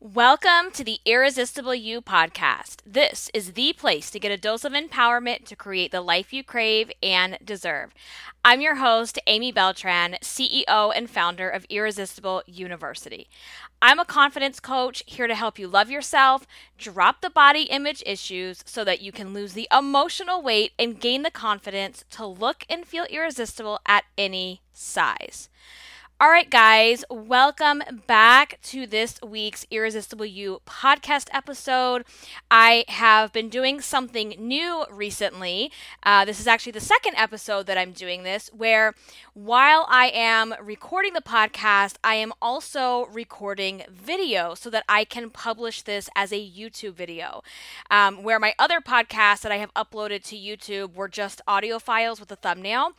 Welcome to the Irresistible You podcast. This is the place to get a dose of empowerment to create the life you crave and deserve. I'm your host, Amy Beltran, CEO and founder of Irresistible University. I'm a confidence coach here to help you love yourself, drop the body image issues so that you can lose the emotional weight and gain the confidence to look and feel irresistible at any size. All right, guys, welcome back to this week's Irresistible You podcast episode. I have been doing something new recently. Uh, this is actually the second episode that I'm doing this, where while I am recording the podcast, I am also recording video so that I can publish this as a YouTube video. Um, where my other podcasts that I have uploaded to YouTube were just audio files with a thumbnail.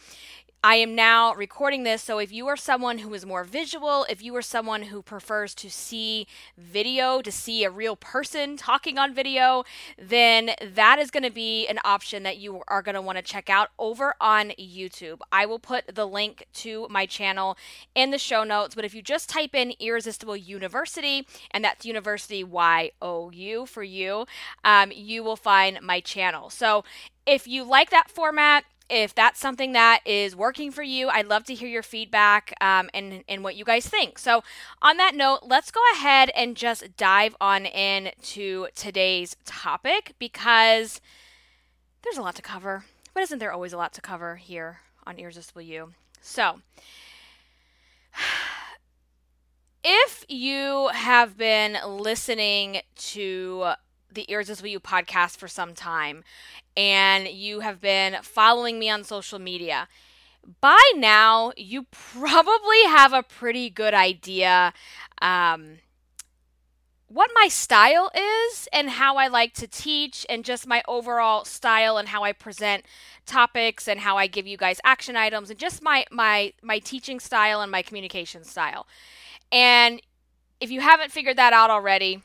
I am now recording this. So if you are someone who is more visual, if you are someone who prefers to see video, to see a real person talking on video, then that is going to be an option that you are going to want to check out over on YouTube. I will put the link to my channel in the show notes. But if you just type in Irresistible University, and that's University Y O U for you, um, you will find my channel. So if you like that format, if that's something that is working for you, I'd love to hear your feedback um, and, and what you guys think. So, on that note, let's go ahead and just dive on in to today's topic because there's a lot to cover. But isn't there always a lot to cover here on Irresistible You? So, if you have been listening to the Irresistible You podcast for some time and you have been following me on social media, by now you probably have a pretty good idea um, what my style is and how I like to teach, and just my overall style and how I present topics and how I give you guys action items, and just my my my teaching style and my communication style. And if you haven't figured that out already,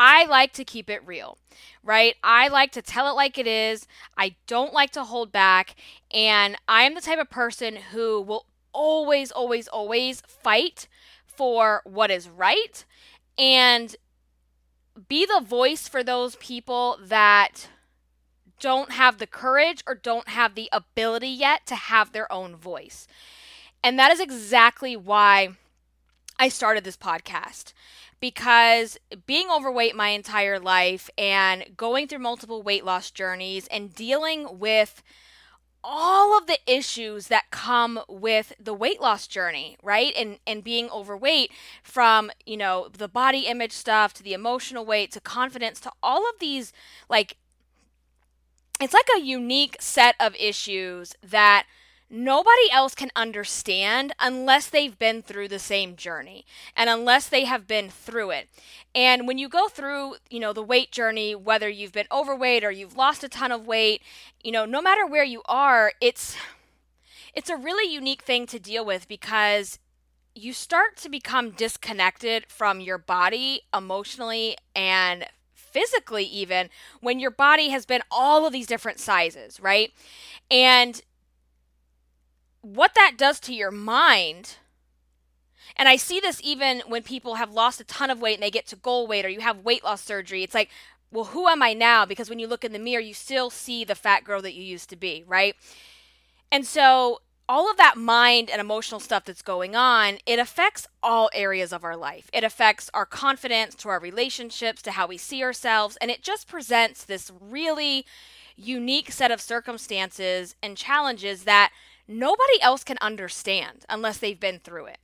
I like to keep it real, right? I like to tell it like it is. I don't like to hold back. And I am the type of person who will always, always, always fight for what is right and be the voice for those people that don't have the courage or don't have the ability yet to have their own voice. And that is exactly why I started this podcast because being overweight my entire life and going through multiple weight loss journeys and dealing with all of the issues that come with the weight loss journey, right? And and being overweight from, you know, the body image stuff to the emotional weight to confidence to all of these like it's like a unique set of issues that nobody else can understand unless they've been through the same journey and unless they have been through it. And when you go through, you know, the weight journey, whether you've been overweight or you've lost a ton of weight, you know, no matter where you are, it's it's a really unique thing to deal with because you start to become disconnected from your body emotionally and physically even when your body has been all of these different sizes, right? And what that does to your mind and I see this even when people have lost a ton of weight and they get to goal weight or you have weight loss surgery. It's like, well, who am I now? Because when you look in the mirror, you still see the fat girl that you used to be, right? And so all of that mind and emotional stuff that's going on, it affects all areas of our life. It affects our confidence, to our relationships, to how we see ourselves, and it just presents this really unique set of circumstances and challenges that nobody else can understand unless they've been through it.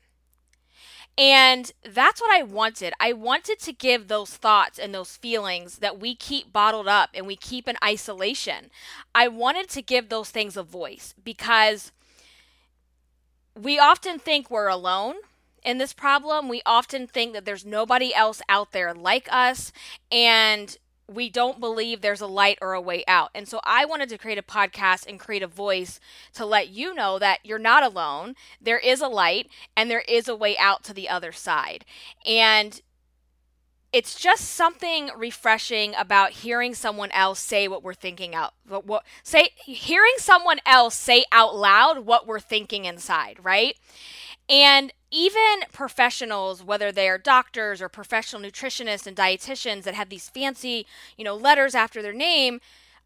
And that's what I wanted. I wanted to give those thoughts and those feelings that we keep bottled up and we keep in isolation. I wanted to give those things a voice because we often think we're alone in this problem. We often think that there's nobody else out there like us. And we don't believe there's a light or a way out. And so I wanted to create a podcast and create a voice to let you know that you're not alone. There is a light and there is a way out to the other side. And it's just something refreshing about hearing someone else say what we're thinking out what, what say hearing someone else say out loud what we're thinking inside, right? And even professionals, whether they're doctors or professional nutritionists and dietitians that have these fancy, you know, letters after their name,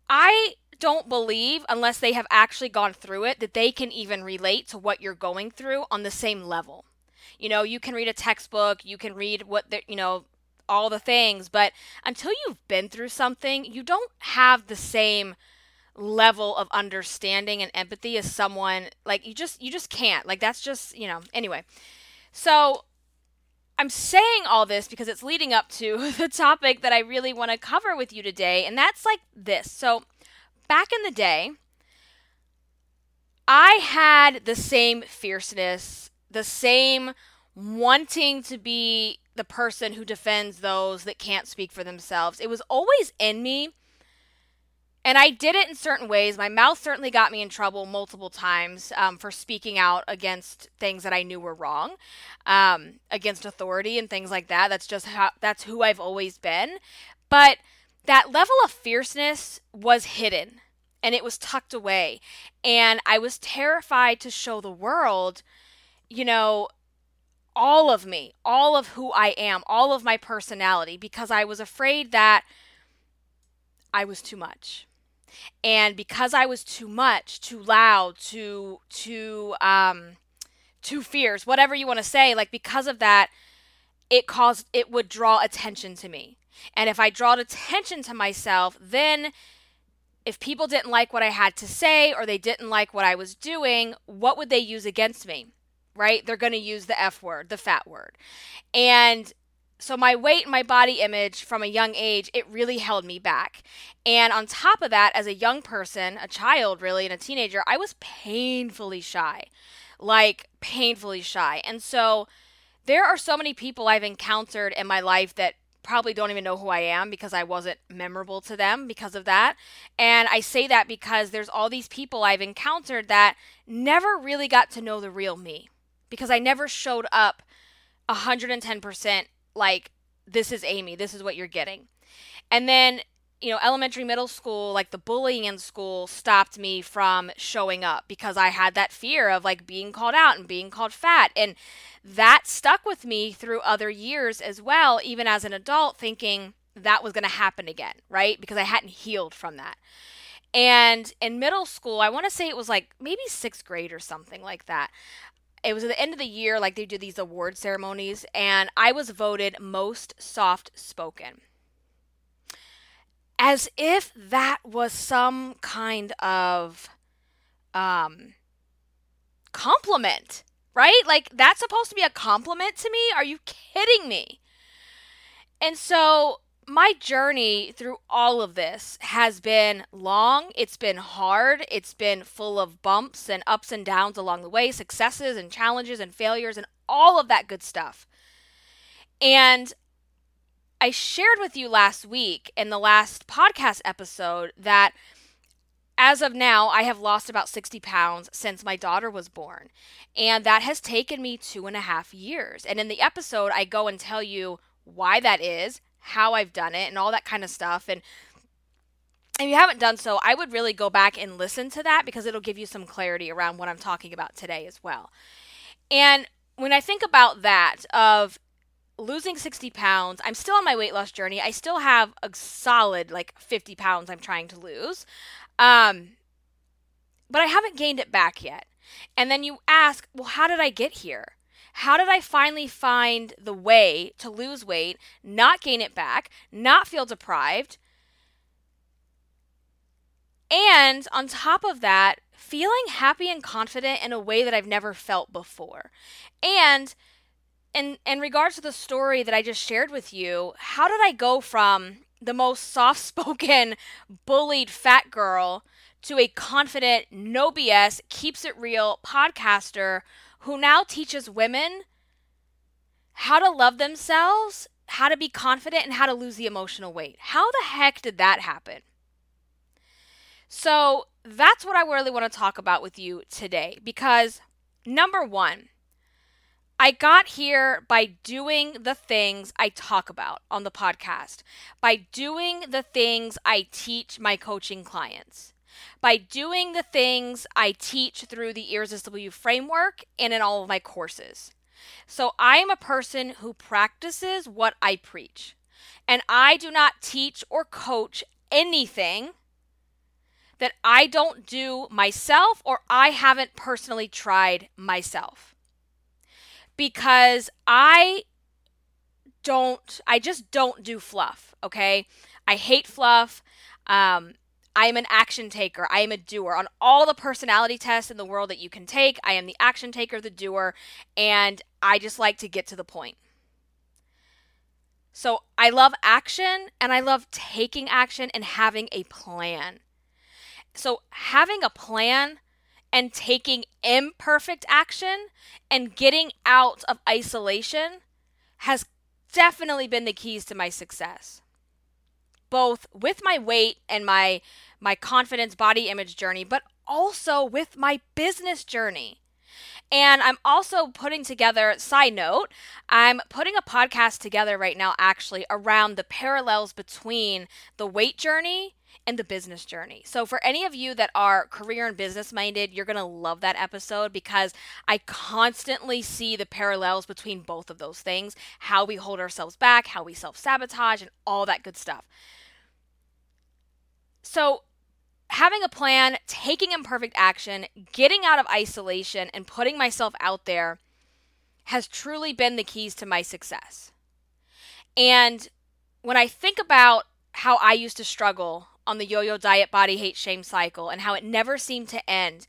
I don't believe, unless they have actually gone through it, that they can even relate to what you're going through on the same level. You know, you can read a textbook, you can read what the, you know, all the things, but until you've been through something, you don't have the same level of understanding and empathy as someone like you just you just can't. Like that's just, you know, anyway. So I'm saying all this because it's leading up to the topic that I really want to cover with you today, and that's like this. So, back in the day, I had the same fierceness, the same wanting to be the person who defends those that can't speak for themselves. It was always in me and I did it in certain ways. My mouth certainly got me in trouble multiple times um, for speaking out against things that I knew were wrong, um, against authority and things like that. That's just how that's who I've always been. But that level of fierceness was hidden and it was tucked away. And I was terrified to show the world, you know, all of me, all of who I am, all of my personality, because I was afraid that I was too much and because I was too much, too loud, too too um too fierce, whatever you want to say, like because of that, it caused it would draw attention to me. And if I drawed attention to myself, then if people didn't like what I had to say or they didn't like what I was doing, what would they use against me? Right? They're going to use the F word, the fat word. And so my weight and my body image from a young age it really held me back. And on top of that as a young person a child really and a teenager i was painfully shy like painfully shy. And so there are so many people i've encountered in my life that probably don't even know who i am because i wasn't memorable to them because of that. And i say that because there's all these people i've encountered that never really got to know the real me because i never showed up 110% like this is Amy, this is what you're getting. And then, you know, elementary, middle school, like the bullying in school stopped me from showing up because I had that fear of like being called out and being called fat. And that stuck with me through other years as well, even as an adult, thinking that was going to happen again, right? Because I hadn't healed from that. And in middle school, I want to say it was like maybe sixth grade or something like that it was at the end of the year, like they do these award ceremonies, and I was voted most soft spoken. As if that was some kind of um, compliment, right? Like that's supposed to be a compliment to me? Are you kidding me? And so my journey through all of this has been long. It's been hard. It's been full of bumps and ups and downs along the way, successes and challenges and failures and all of that good stuff. And I shared with you last week in the last podcast episode that as of now, I have lost about 60 pounds since my daughter was born. And that has taken me two and a half years. And in the episode, I go and tell you why that is, how I've done it and all that kind of stuff. And if you haven't done so, I would really go back and listen to that because it'll give you some clarity around what I'm talking about today as well. And when I think about that, of losing 60 pounds, I'm still on my weight loss journey. I still have a solid like 50 pounds I'm trying to lose. Um, but I haven't gained it back yet. And then you ask, well, how did I get here? How did I finally find the way to lose weight, not gain it back, not feel deprived? And on top of that, feeling happy and confident in a way that I've never felt before. And in in regards to the story that I just shared with you, how did I go from the most soft-spoken, bullied fat girl to a confident, no BS, keeps it real podcaster who now teaches women how to love themselves, how to be confident, and how to lose the emotional weight. How the heck did that happen? So, that's what I really want to talk about with you today because number one, I got here by doing the things I talk about on the podcast, by doing the things I teach my coaching clients. By doing the things I teach through the Irresistible framework and in all of my courses. So I am a person who practices what I preach. And I do not teach or coach anything that I don't do myself or I haven't personally tried myself. Because I don't, I just don't do fluff, okay? I hate fluff. Um, I am an action taker. I am a doer. On all the personality tests in the world that you can take, I am the action taker, the doer, and I just like to get to the point. So I love action and I love taking action and having a plan. So having a plan and taking imperfect action and getting out of isolation has definitely been the keys to my success both with my weight and my my confidence body image journey, but also with my business journey. And I'm also putting together, side note, I'm putting a podcast together right now actually around the parallels between the weight journey and the business journey. So, for any of you that are career and business minded, you're going to love that episode because I constantly see the parallels between both of those things how we hold ourselves back, how we self sabotage, and all that good stuff. So, having a plan, taking imperfect action, getting out of isolation, and putting myself out there has truly been the keys to my success. And when I think about how I used to struggle on the yo yo diet body hate shame cycle and how it never seemed to end,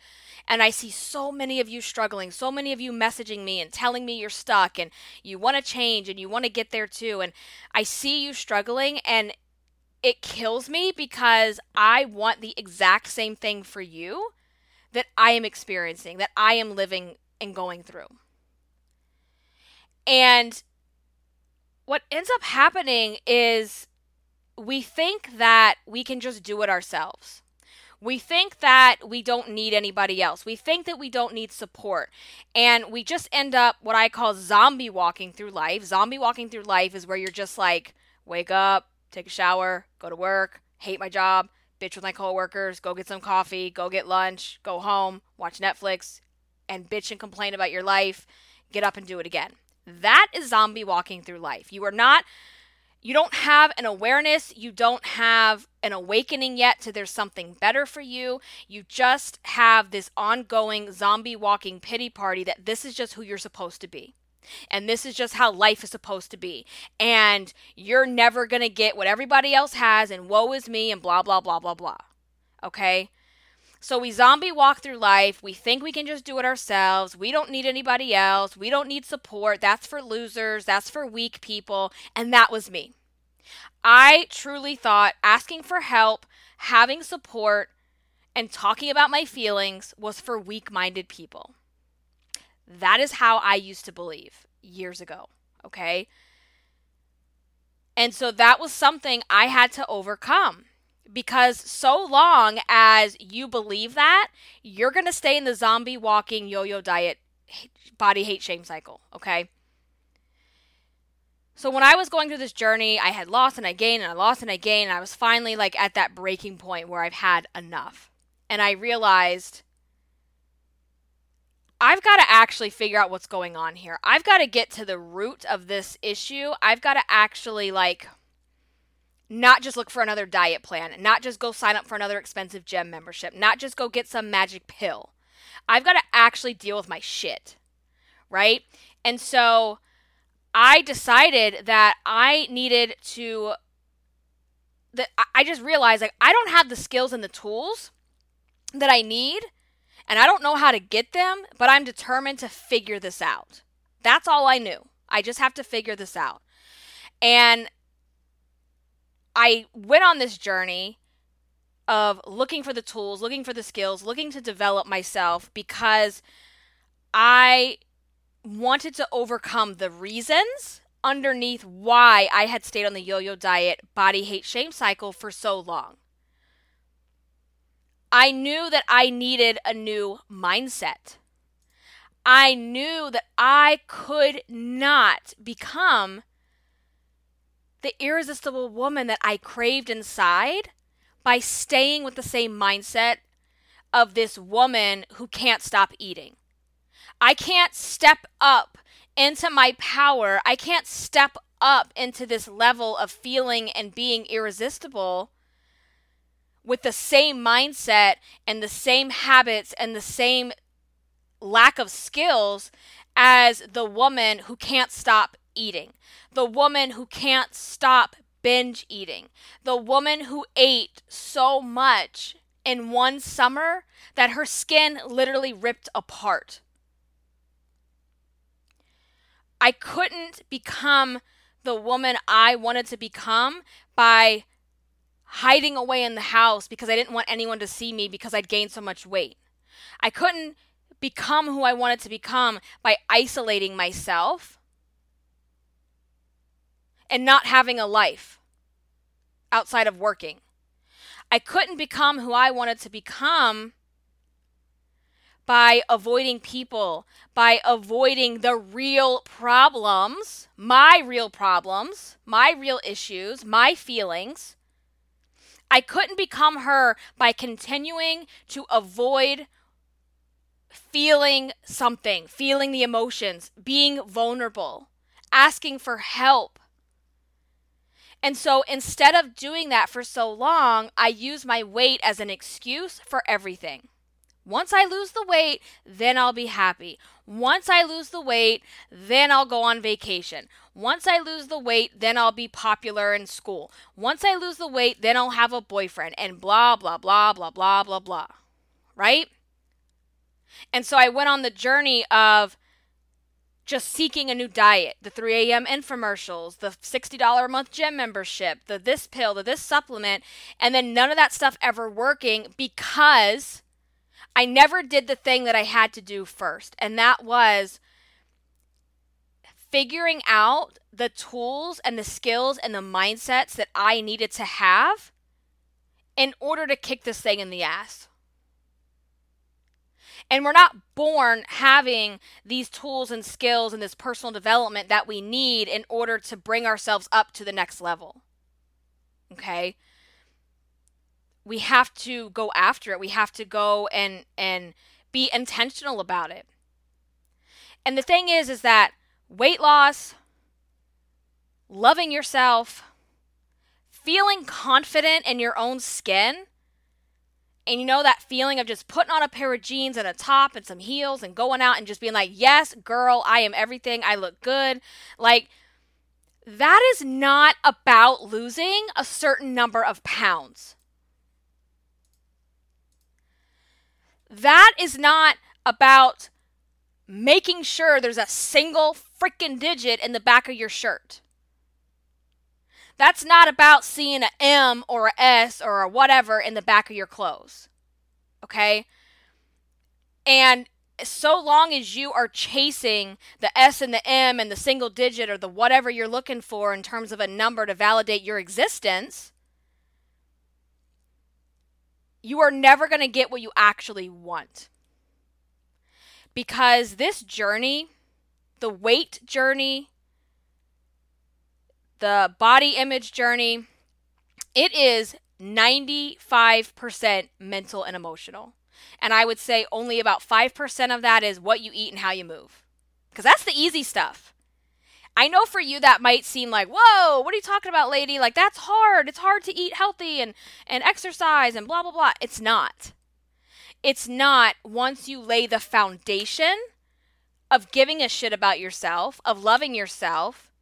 and I see so many of you struggling, so many of you messaging me and telling me you're stuck and you want to change and you want to get there too. And I see you struggling, and it kills me because I want the exact same thing for you that I am experiencing, that I am living and going through. And what ends up happening is we think that we can just do it ourselves. We think that we don't need anybody else. We think that we don't need support. And we just end up what I call zombie walking through life. Zombie walking through life is where you're just like, wake up, take a shower, go to work, hate my job, bitch with my coworkers, go get some coffee, go get lunch, go home, watch Netflix, and bitch and complain about your life, get up and do it again. That is zombie walking through life. You are not you don't have an awareness, you don't have an awakening yet to there's something better for you. You just have this ongoing zombie walking pity party that this is just who you're supposed to be and this is just how life is supposed to be. And you're never going to get what everybody else has, and woe is me, and blah, blah, blah, blah, blah. Okay? So we zombie walk through life. We think we can just do it ourselves. We don't need anybody else. We don't need support. That's for losers. That's for weak people. And that was me. I truly thought asking for help, having support, and talking about my feelings was for weak minded people. That is how I used to believe years ago. Okay. And so that was something I had to overcome because so long as you believe that, you're going to stay in the zombie walking yo yo diet body hate shame cycle. Okay. So when I was going through this journey, I had lost and I gained and I lost and I gained. And I was finally like at that breaking point where I've had enough. And I realized I've got to actually figure out what's going on here. I've got to get to the root of this issue. I've got to actually like not just look for another diet plan, not just go sign up for another expensive gym membership, not just go get some magic pill. I've got to actually deal with my shit. Right? And so I decided that I needed to that I just realized like I don't have the skills and the tools that I need and I don't know how to get them, but I'm determined to figure this out. That's all I knew. I just have to figure this out. And I went on this journey of looking for the tools, looking for the skills, looking to develop myself because I wanted to overcome the reasons underneath why I had stayed on the yo yo diet, body hate, shame cycle for so long. I knew that I needed a new mindset. I knew that I could not become the irresistible woman that I craved inside by staying with the same mindset of this woman who can't stop eating. I can't step up into my power. I can't step up into this level of feeling and being irresistible with the same mindset and the same habits and the same lack of skills as the woman who can't stop eating, the woman who can't stop binge eating, the woman who ate so much in one summer that her skin literally ripped apart. I couldn't become the woman I wanted to become by hiding away in the house because I didn't want anyone to see me because I'd gained so much weight. I couldn't become who I wanted to become by isolating myself and not having a life outside of working. I couldn't become who I wanted to become by avoiding people, by avoiding the real problems, my real problems, my real issues, my feelings. I couldn't become her by continuing to avoid feeling something, feeling the emotions, being vulnerable, asking for help. And so instead of doing that for so long, I use my weight as an excuse for everything. Once I lose the weight, then I'll be happy. Once I lose the weight, then I'll go on vacation. Once I lose the weight, then I'll be popular in school. Once I lose the weight, then I'll have a boyfriend, and blah, blah, blah, blah, blah, blah, blah. Right? And so I went on the journey of just seeking a new diet, the 3 a.m. infomercials, the $60 a month gym membership, the this pill, the this supplement, and then none of that stuff ever working because I never did the thing that I had to do first. And that was figuring out the tools and the skills and the mindsets that I needed to have in order to kick this thing in the ass. And we're not born having these tools and skills and this personal development that we need in order to bring ourselves up to the next level. Okay? We have to go after it. We have to go and and be intentional about it. And the thing is is that weight loss, loving yourself, feeling confident in your own skin and you know that feeling of just putting on a pair of jeans and a top and some heels and going out and just being like, yes, girl, I am everything. I look good. Like, that is not about losing a certain number of pounds. That is not about making sure there's a single freaking digit in the back of your shirt. That's not about seeing an M or a S or a whatever in the back of your clothes. Okay? And so long as you are chasing the S and the M and the single digit or the whatever you're looking for in terms of a number to validate your existence, you are never going to get what you actually want. Because this journey, the weight journey, the body image journey, it is 95% mental and emotional. And I would say only about 5% of that is what you eat and how you move. Because that's the easy stuff. I know for you that might seem like, whoa, what are you talking about, lady? Like, that's hard. It's hard to eat healthy and, and exercise and blah, blah, blah. It's not. It's not once you lay the foundation of giving a shit about yourself, of loving yourself,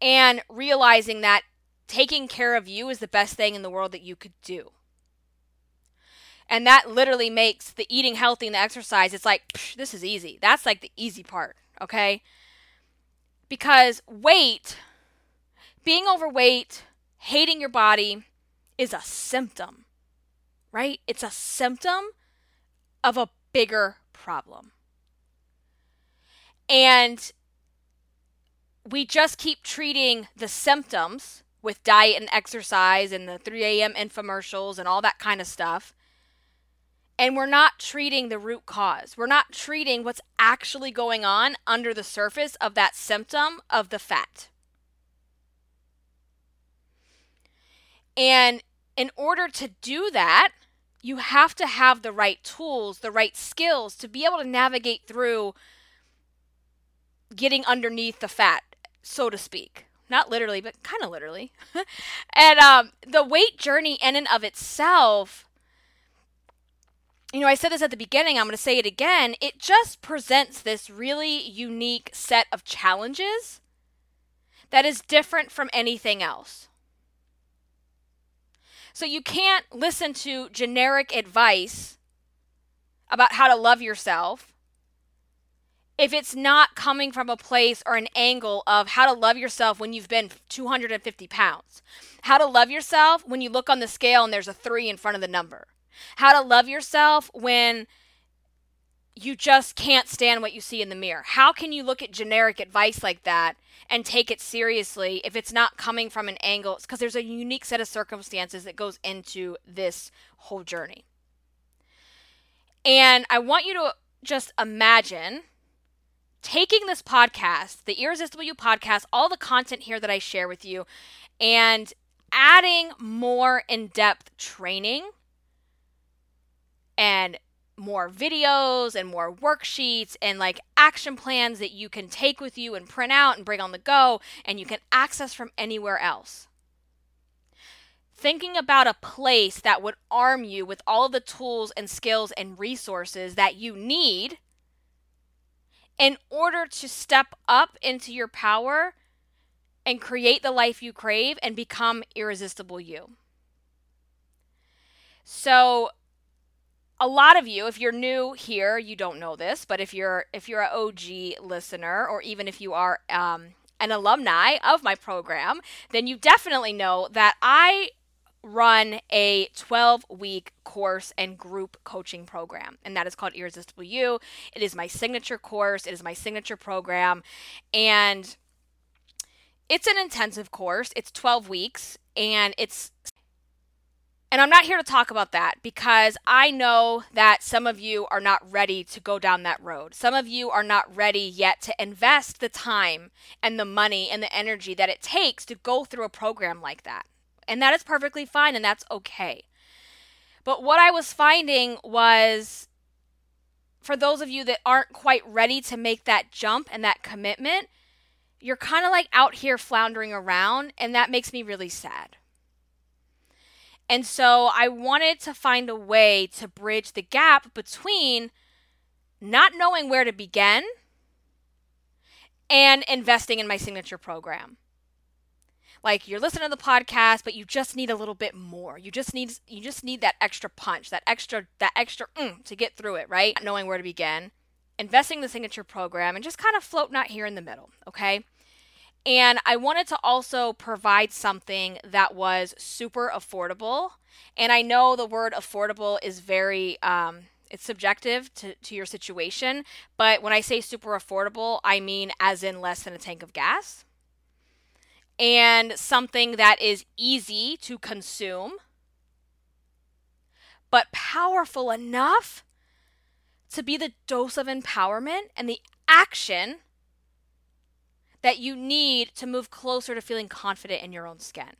and realizing that taking care of you is the best thing in the world that you could do. And that literally makes the eating healthy and the exercise, it's like, psh, this is easy. That's like the easy part, okay? Because weight, being overweight, hating your body is a symptom, right? It's a symptom of a bigger problem. And we just keep treating the symptoms with diet and exercise and the 3 a.m. infomercials and all that kind of stuff. And we're not treating the root cause. We're not treating what's actually going on under the surface of that symptom of the fat. And in order to do that, you have to have the right tools, the right skills to be able to navigate through getting underneath the fat, so to speak. Not literally, but kind of literally. and um, the weight journey, in and of itself, you know, I said this at the beginning, I'm going to say it again. It just presents this really unique set of challenges that is different from anything else. So you can't listen to generic advice about how to love yourself if it's not coming from a place or an angle of how to love yourself when you've been 250 pounds, how to love yourself when you look on the scale and there's a three in front of the number, how to love yourself when you just can't stand what you see in the mirror. How can you look at generic advice like that and take it seriously if it's not coming from an angle? Because there's a unique set of circumstances that goes into this whole journey. And I want you to just imagine taking this podcast, the Irresistible You podcast, all the content here that I share with you, and adding more in depth training and more videos and more worksheets and like action plans that you can take with you and print out and bring on the go and you can access from anywhere else. Thinking about a place that would arm you with all of the tools and skills and resources that you need in order to step up into your power and create the life you crave and become irresistible you. So, a lot of you, if you're new here, you don't know this, but if you're if you're an OG listener, or even if you are um, an alumni of my program, then you definitely know that I run a 12 week course and group coaching program, and that is called Irresistible You. It is my signature course, it is my signature program, and it's an intensive course. It's 12 weeks, and it's and I'm not here to talk about that because I know that some of you are not ready to go down that road. Some of you are not ready yet to invest the time and the money and the energy that it takes to go through a program like that. And that is perfectly fine and that's okay. But what I was finding was for those of you that aren't quite ready to make that jump and that commitment, you're kind of like out here floundering around, and that makes me really sad. And so I wanted to find a way to bridge the gap between not knowing where to begin and investing in my signature program. Like you're listening to the podcast, but you just need a little bit more. You just need you just need that extra punch, that extra that extra mm, to get through it, right? Not knowing where to begin, investing in the signature program, and just kind of floating out here in the middle. Okay. And I wanted to also provide something that was super affordable. And I know the word affordable is very, um, it's subjective to, to your situation. But when I say super affordable, I mean as in less than a tank of gas. And something that is easy to consume, but powerful enough to be the dose of empowerment and the action that you need to move closer to feeling confident in your own skin.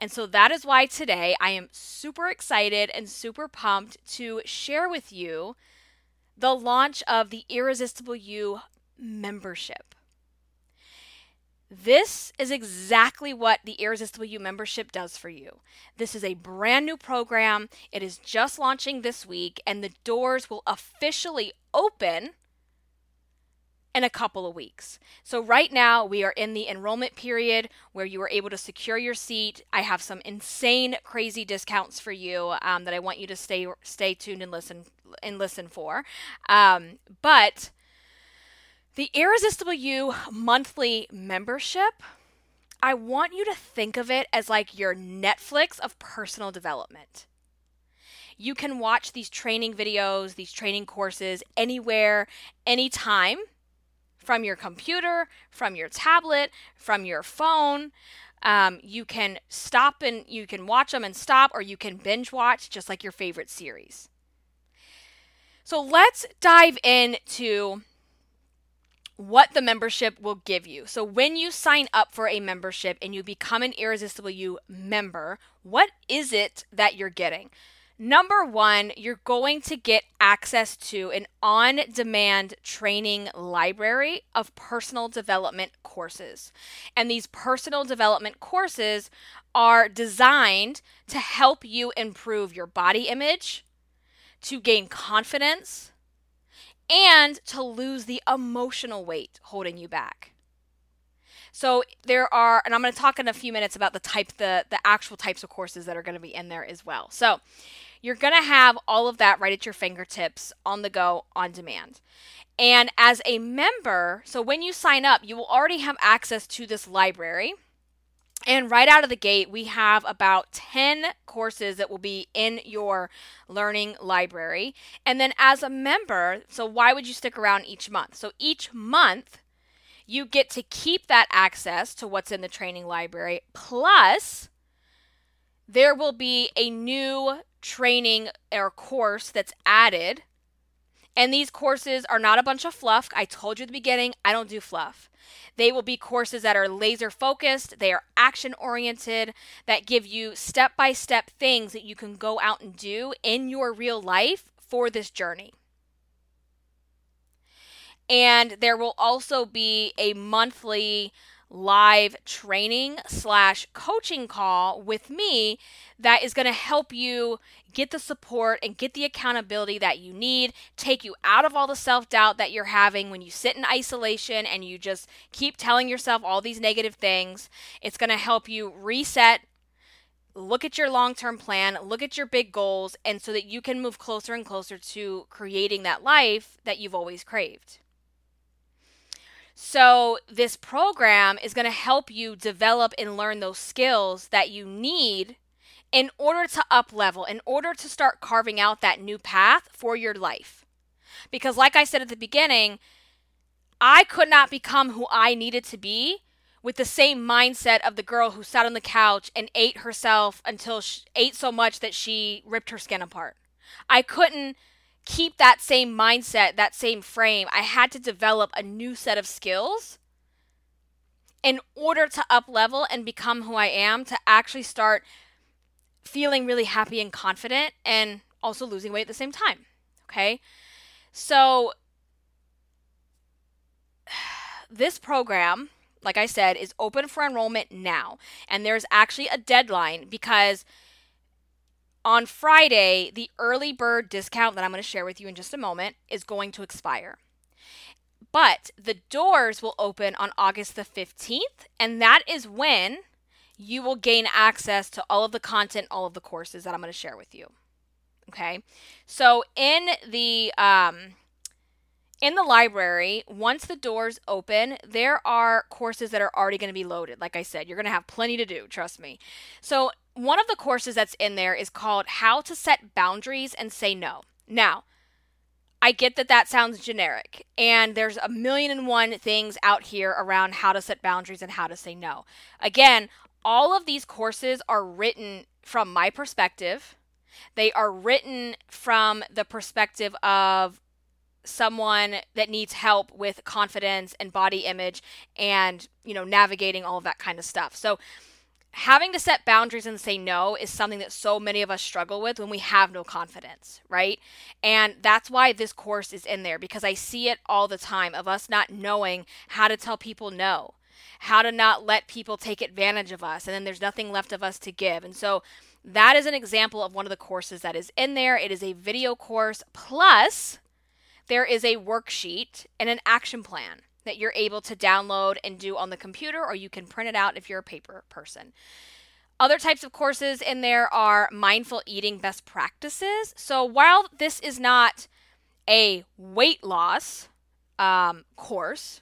And so that is why today I am super excited and super pumped to share with you the launch of the Irresistible You membership. This is exactly what the Irresistible You membership does for you. This is a brand new program. It is just launching this week, and the doors will officially open in a couple of weeks. So, right now, we are in the enrollment period where you are able to secure your seat. I have some insane, crazy discounts for you um, that I want you to stay stay tuned and listen and listen for. Um, but the Irresistible You monthly membership. I want you to think of it as like your Netflix of personal development. You can watch these training videos, these training courses anywhere, anytime from your computer, from your tablet, from your phone. Um, you can stop and you can watch them and stop, or you can binge watch just like your favorite series. So let's dive into what the membership will give you. So, when you sign up for a membership and you become an Irresistible You member, what is it that you're getting? Number one, you're going to get access to an on demand training library of personal development courses. And these personal development courses are designed to help you improve your body image, to gain confidence, and to lose the emotional weight holding you back. So there are, and I'm going to talk in a few minutes about the type, the the actual types of courses that are going to be in there as well. So you're going to have all of that right at your fingertips on the go on demand. And as a member, so when you sign up, you will already have access to this library. And right out of the gate, we have about 10 courses that will be in your learning library. And then as a member, so why would you stick around each month? So each month, you get to keep that access to what's in the training library. Plus, there will be a new training or course that's added. And these courses are not a bunch of fluff. I told you at the beginning, I don't do fluff. They will be courses that are laser focused, they are action oriented, that give you step by step things that you can go out and do in your real life for this journey. And there will also be a monthly live training slash coaching call with me that is going to help you get the support and get the accountability that you need, take you out of all the self doubt that you're having when you sit in isolation and you just keep telling yourself all these negative things. It's going to help you reset. Look at your long term plan, look at your big goals, and so that you can move closer and closer to creating that life that you've always craved. So, this program is going to help you develop and learn those skills that you need in order to up level, in order to start carving out that new path for your life. Because, like I said at the beginning, I could not become who I needed to be with the same mindset of the girl who sat on the couch and ate herself until she ate so much that she ripped her skin apart. I couldn't keep that same mindset, that same frame. I had to develop a new set of skills in order to up level and become who I am to actually start feeling really happy and confident and also losing weight at the same time. Okay. So, this program, like I said, is open for enrollment now. And there's actually a deadline because on Friday, the early bird discount that I'm going to share with you in just a moment is going to expire. But the doors will open on August the 15th, and that is when you will gain access to all of the content, all of the courses that I'm going to share with you. Okay? So in the um in the library, once the doors open, there are courses that are already going to be loaded. Like I said, you're going to have plenty to do, trust me. So, one of the courses that's in there is called How to Set Boundaries and Say No. Now, I get that that sounds generic, and there's a million and one things out here around how to set boundaries and how to say no. Again, all of these courses are written from my perspective. They are written from the perspective of someone that needs help with confidence and body image and, you know, navigating all of that kind of stuff. So, having to set boundaries and say no is something that so many of us struggle with when we have no confidence, right? And that's why this course is in there because I see it all the time of us not knowing how to tell people no, how to not let people take advantage of us, and then there's nothing left of us to give. And so that is an example of one of the courses that is in there. It is a video course plus there is a worksheet and an action plan that you're able to download and do on the computer, or you can print it out if you're a paper person. Other types of courses in there are mindful eating best practices. So while this is not a weight loss um, course,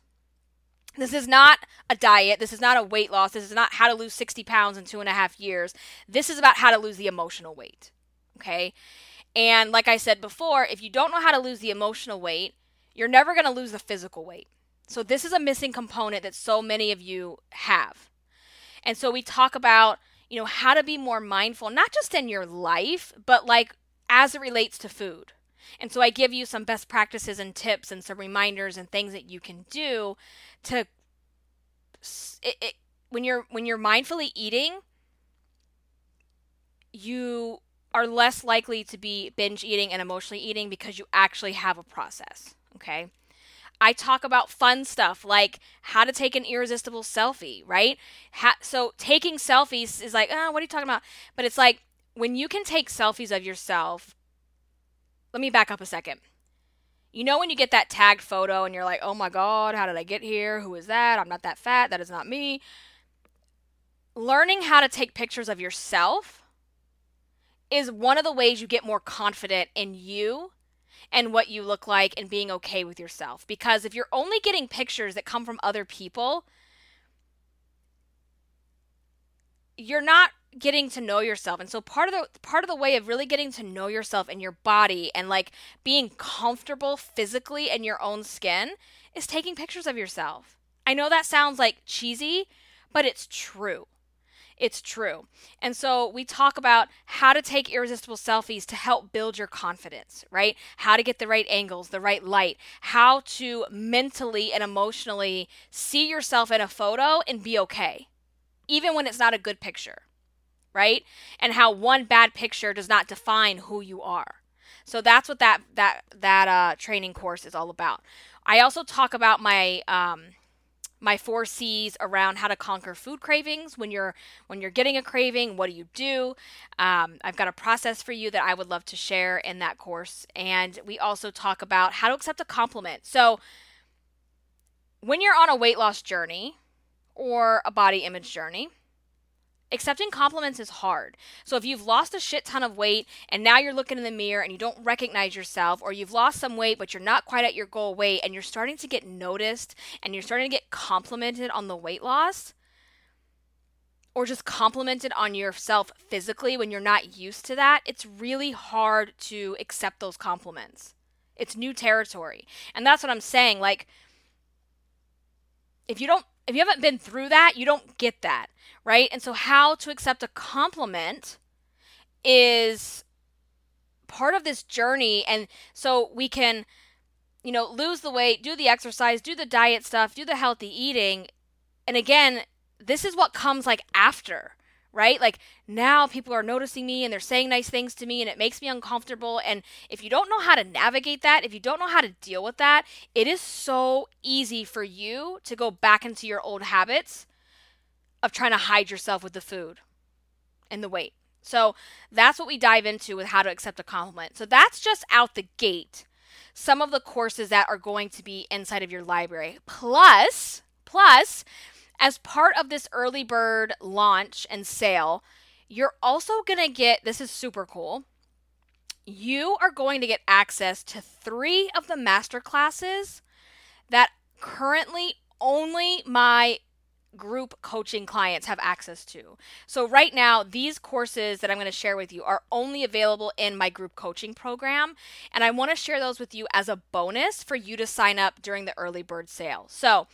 this is not a diet. This is not a weight loss. This is not how to lose 60 pounds in two and a half years. This is about how to lose the emotional weight. Okay. And like I said before, if you don't know how to lose the emotional weight, you're never going to lose the physical weight. So, this is a missing component that so many of you have. And so, we talk about, you know, how to be more mindful, not just in your life, but like as it relates to food. And so I give you some best practices and tips and some reminders and things that you can do to it, it, when you're when you're mindfully eating you are less likely to be binge eating and emotionally eating because you actually have a process, okay? I talk about fun stuff like how to take an irresistible selfie, right? Ha- so taking selfies is like, oh, what are you talking about? But it's like when you can take selfies of yourself. Let me back up a second. You know when you get that tagged photo and you're like, oh my God, how did I get here? Who is that? I'm not that fat. That is not me. Learning how to take pictures of yourself is one of the ways you get more confident in you and what you look like and being okay with yourself. Because if you're only getting pictures that come from other people, you're not getting to know yourself. And so part of the part of the way of really getting to know yourself and your body and like being comfortable physically in your own skin is taking pictures of yourself. I know that sounds like cheesy, but it's true it's true. And so we talk about how to take irresistible selfies to help build your confidence, right? How to get the right angles, the right light, how to mentally and emotionally see yourself in a photo and be okay, even when it's not a good picture, right? And how one bad picture does not define who you are. So that's what that that that uh, training course is all about. I also talk about my um, my four C's around how to conquer food cravings when you're when you're getting a craving. What do you do? Um, I've got a process for you that I would love to share in that course, and we also talk about how to accept a compliment. So when you're on a weight loss journey or a body image journey, accepting compliments is hard. So if you've lost a shit ton of weight and now you're looking in the mirror and you don't recognize yourself, or you've lost some weight but you're not quite at your goal weight and you're starting to get noticed and you're starting to get complimented on the weight loss, or just complimented on yourself physically when you're not used to that, it's really hard to accept those compliments. It's new territory. And that's what I'm saying. Like, if you don't if you haven't been through that, you don't get that, right? And so, how to accept a compliment is part of this journey. And so, we can, you know, lose the weight, do the exercise, do the diet stuff, do the healthy eating. And again, this is what comes like after, right? Like now people are noticing me and they're saying nice things to me and it makes me uncomfortable. And if you don't know how to navigate that, if you don't know how to deal with that, it is so easy for you to go back into your old habits of trying to hide yourself with the food and the weight. So that's what we dive into with how to accept a compliment. So that's just out the gate. Some of the courses that are going to be inside of your library. Plus, plus, as part of this early bird launch and sale, you're also going to get this is super cool. You are going to get access to three of the master classes that currently only my group coaching clients have access to. So, right now, these courses that I'm going to share with you are only available in my group coaching program. And I want to share those with you as a bonus for you to sign up during the early bird sale. So,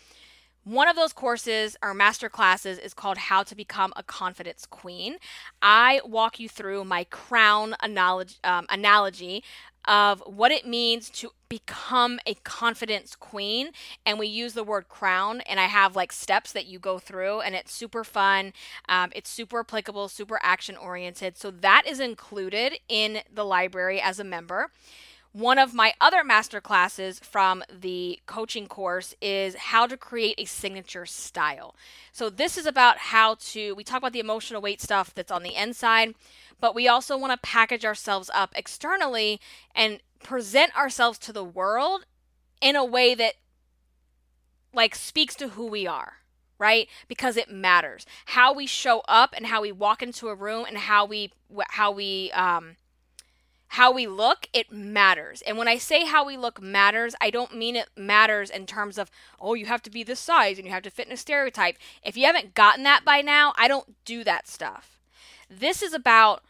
one of those courses or master classes is called How to Become a Confidence Queen. I walk you through my crown analogy, um, analogy of what it means to become a confidence queen. And we use the word crown and i have like steps that you go through and it's super fun. Um, it's super applicable super action oriented so that is included in the library as a member one of my other master classes from the coaching course is how to create a signature style. So, this is about how to, we talk about the emotional weight stuff that's on the inside, but we also want to package ourselves up externally and present ourselves to the world in a way that like speaks to who we are right because it matters how we show up and how we walk into a room and how we how we um how we look, it matters. And when I say how we look matters, I don't mean it matters in terms of, oh, you have to be this size and you have to fit in a stereotype. If you haven't gotten that by now, I don't do that stuff. This is about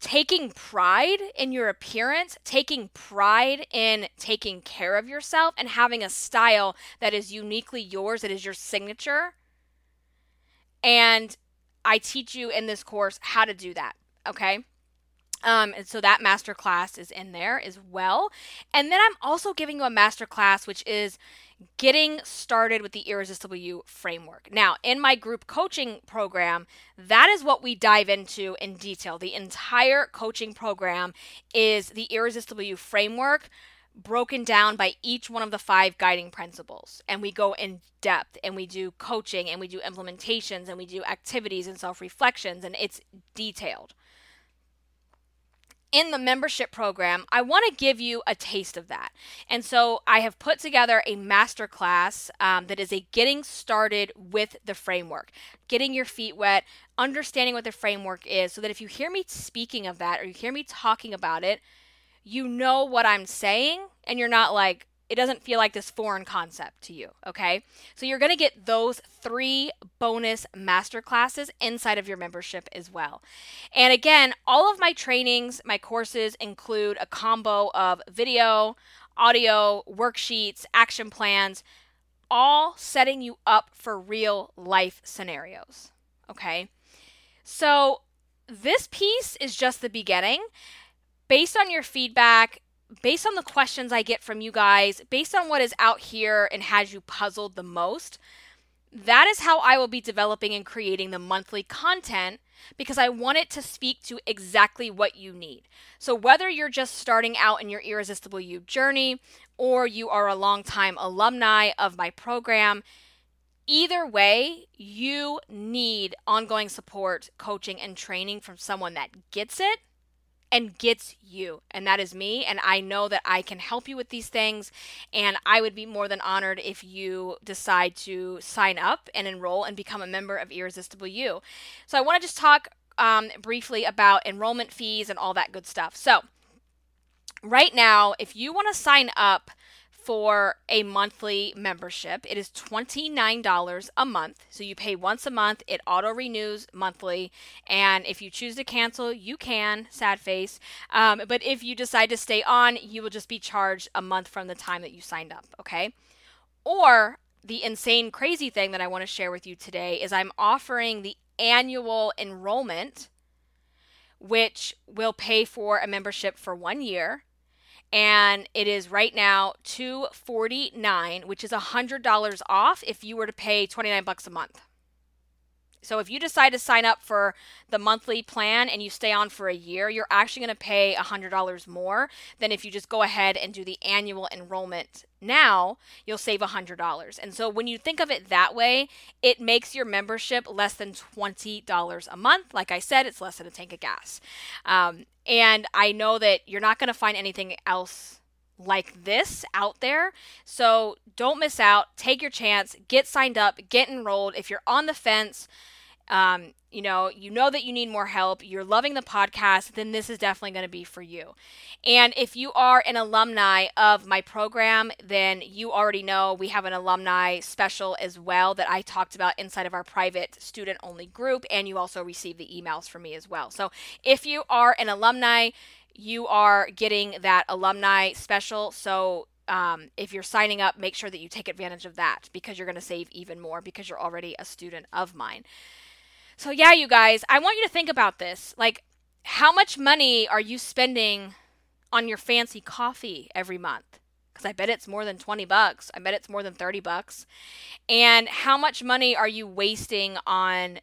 taking pride in your appearance, taking pride in taking care of yourself, and having a style that is uniquely yours, that is your signature. And I teach you in this course how to do that. Okay. Um, and so that masterclass is in there as well. And then I'm also giving you a masterclass, which is getting started with the Irresistible You framework. Now, in my group coaching program, that is what we dive into in detail. The entire coaching program is the Irresistible You framework broken down by each one of the five guiding principles. And we go in depth and we do coaching and we do implementations and we do activities and self reflections, and it's detailed in the membership program, I want to give you a taste of that. And so I have put together a masterclass um, that is a getting started with the framework, getting your feet wet, understanding what the framework is, so that if you hear me speaking of that or you hear me talking about it, you know what I'm saying and you're not like, it doesn't feel like this foreign concept to you, okay? So you're going to get those three bonus master classes inside of your membership as well. And again, all of my trainings, my courses include a combo of video, audio, worksheets, action plans, all setting you up for real life scenarios, okay? So this piece is just the beginning. Based on your feedback, based on the questions I get from you guys, based on what is out here and has you puzzled the most, that is how I will be developing and creating the monthly content because I want it to speak to exactly what you need. So, whether you're just starting out in your Irresistible You journey or you are a longtime alumni of my program, either way, you need ongoing support, coaching, and training from someone that gets it and gets you. And that is me. And I know that I can help you with these things. And I would be more than honored if you decide to sign up and enroll and become a member of Irresistible You. So I want to just talk um, briefly about enrollment fees and all that good stuff. So, right now, if you want to sign up, for a monthly membership. It is $29 a month. So you pay once a month, it auto renews monthly. And if you choose to cancel, you can, sad face. Um, but if you decide to stay on, you will just be charged a month from the time that you signed up, okay? Or the insane, crazy thing that I want to share with you today is I'm offering the annual enrollment, which will pay for a membership for one year and it is right now 249 which is $100 off if you were to pay 29 bucks a month so if you decide to sign up for the monthly plan and you stay on for a year, you're actually going to pay $100 more than if you just go ahead and do the annual enrollment now, you'll save $100. And so when you think of it that way, it makes your membership less than $20 a month. Like I said, it's less than a tank of gas. Um, and I know that you're not going to find anything else like this out there. So don't miss out. Take your chance. Get signed up. Get enrolled. If you're on the fence, um, you know, you know that you need more help, you're loving the podcast, then this is definitely going to be for you. And if you are an alumni of my program, then you already know we have an alumni special as well that I talked about inside of our private student only group. And you also receive the emails from me as well. So if you are an alumni, you are getting that alumni special. So um, if you're signing up, make sure that you take advantage of that because you're going to save even more because you're already a student of mine. So, yeah, you guys, I want you to think about this. Like, how much money are you spending on your fancy coffee every month? Because I bet it's more than 20 bucks. I bet it's more than 30 bucks. And how much money are you wasting on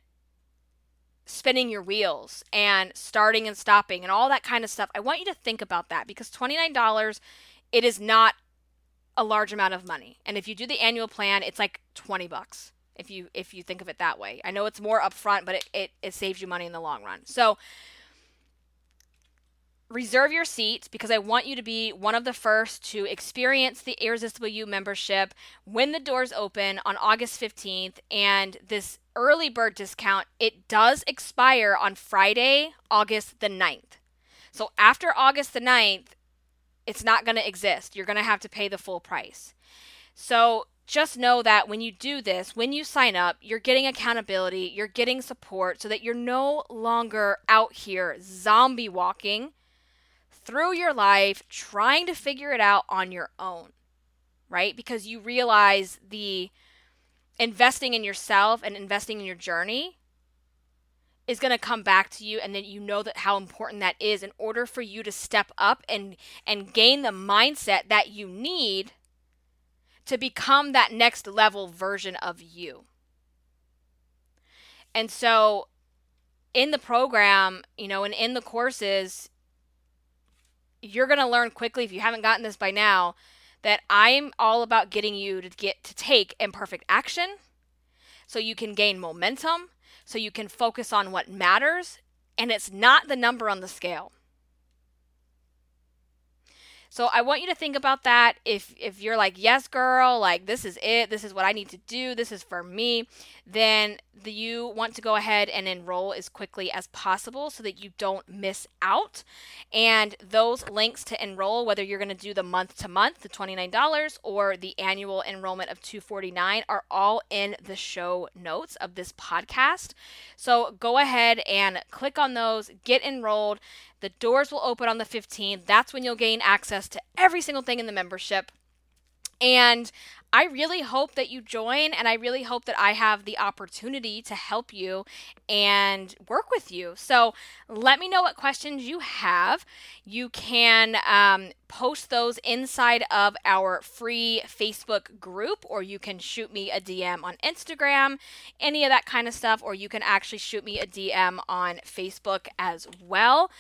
spinning your wheels and starting and stopping and all that kind of stuff. I want you to think about that because $29 it is not a large amount of money. And if you do the annual plan, it's like 20 bucks if you if you think of it that way. I know it's more upfront, but it, it, it saves you money in the long run. So reserve your seat because I want you to be one of the first to experience the Irresistible You membership when the doors open on August 15th. And this early bird discount, it does expire on Friday, August the 9th. So after August the 9th, it's not going to exist. You're going to have to pay the full price. So just know that when you do this, when you sign up, you're getting accountability, you're getting support so that you're no longer out here zombie walking through your life trying to figure it out on your own, right? Because you realize the investing in yourself and investing in your journey is going to come back to you and then you know that how important that is in order for you to step up and and gain the mindset that you need to become that next level version of you. And so in the program, you know, and in the courses, you're going to learn quickly if you haven't gotten this by now that I'm all about getting you to get to take imperfect action so you can gain momentum, so you can focus on what matters, and it's not the number on the scale. So I want you to think about that. If if you're like, yes, girl, like this is it, this is what I need to do, this is for me, then the, you want to go ahead and enroll as quickly as possible so that you don't miss out. And those links to enroll, whether you're going to do the month to month, the $29, or the annual enrollment of 249, are all in the show notes of this podcast. So go ahead and click on those, get enrolled. The doors will open on the 15th. That's when you'll gain access to every single thing in the membership. And I really hope that you join, and I really hope that I have the opportunity to help you and work with you. So let me know what questions you have. You can um, post those inside of our free Facebook group, or you can shoot me a DM on Instagram, any of that kind of stuff, or you can actually shoot me a DM on Facebook as well.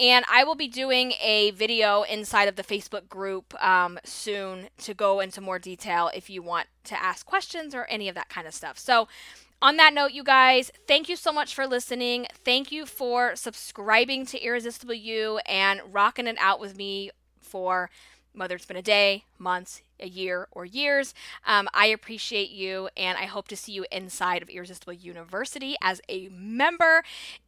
And I will be doing a video inside of the Facebook group um, soon to go into more detail if you want to ask questions or any of that kind of stuff. So, on that note, you guys, thank you so much for listening. Thank you for subscribing to Irresistible You and rocking it out with me for whether it's been a day, months, a year, or years. Um, I appreciate you, and I hope to see you inside of Irresistible University as a member.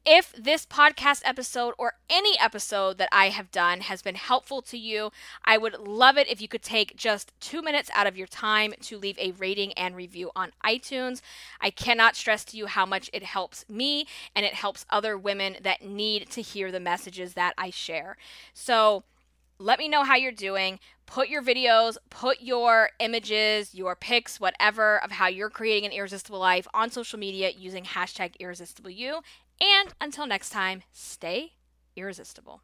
If this podcast episode or any episode that I have done has been helpful to you, I would love it if you could take just two minutes out of your time to leave a rating and review on iTunes. I cannot stress to you how much it helps me and it helps other women that need to hear the messages that I share. So, let me know how you're doing. Put your videos, put your images, your pics, whatever of how you're creating an irresistible life on social media using hashtag irresistibleU. And until next time, stay irresistible.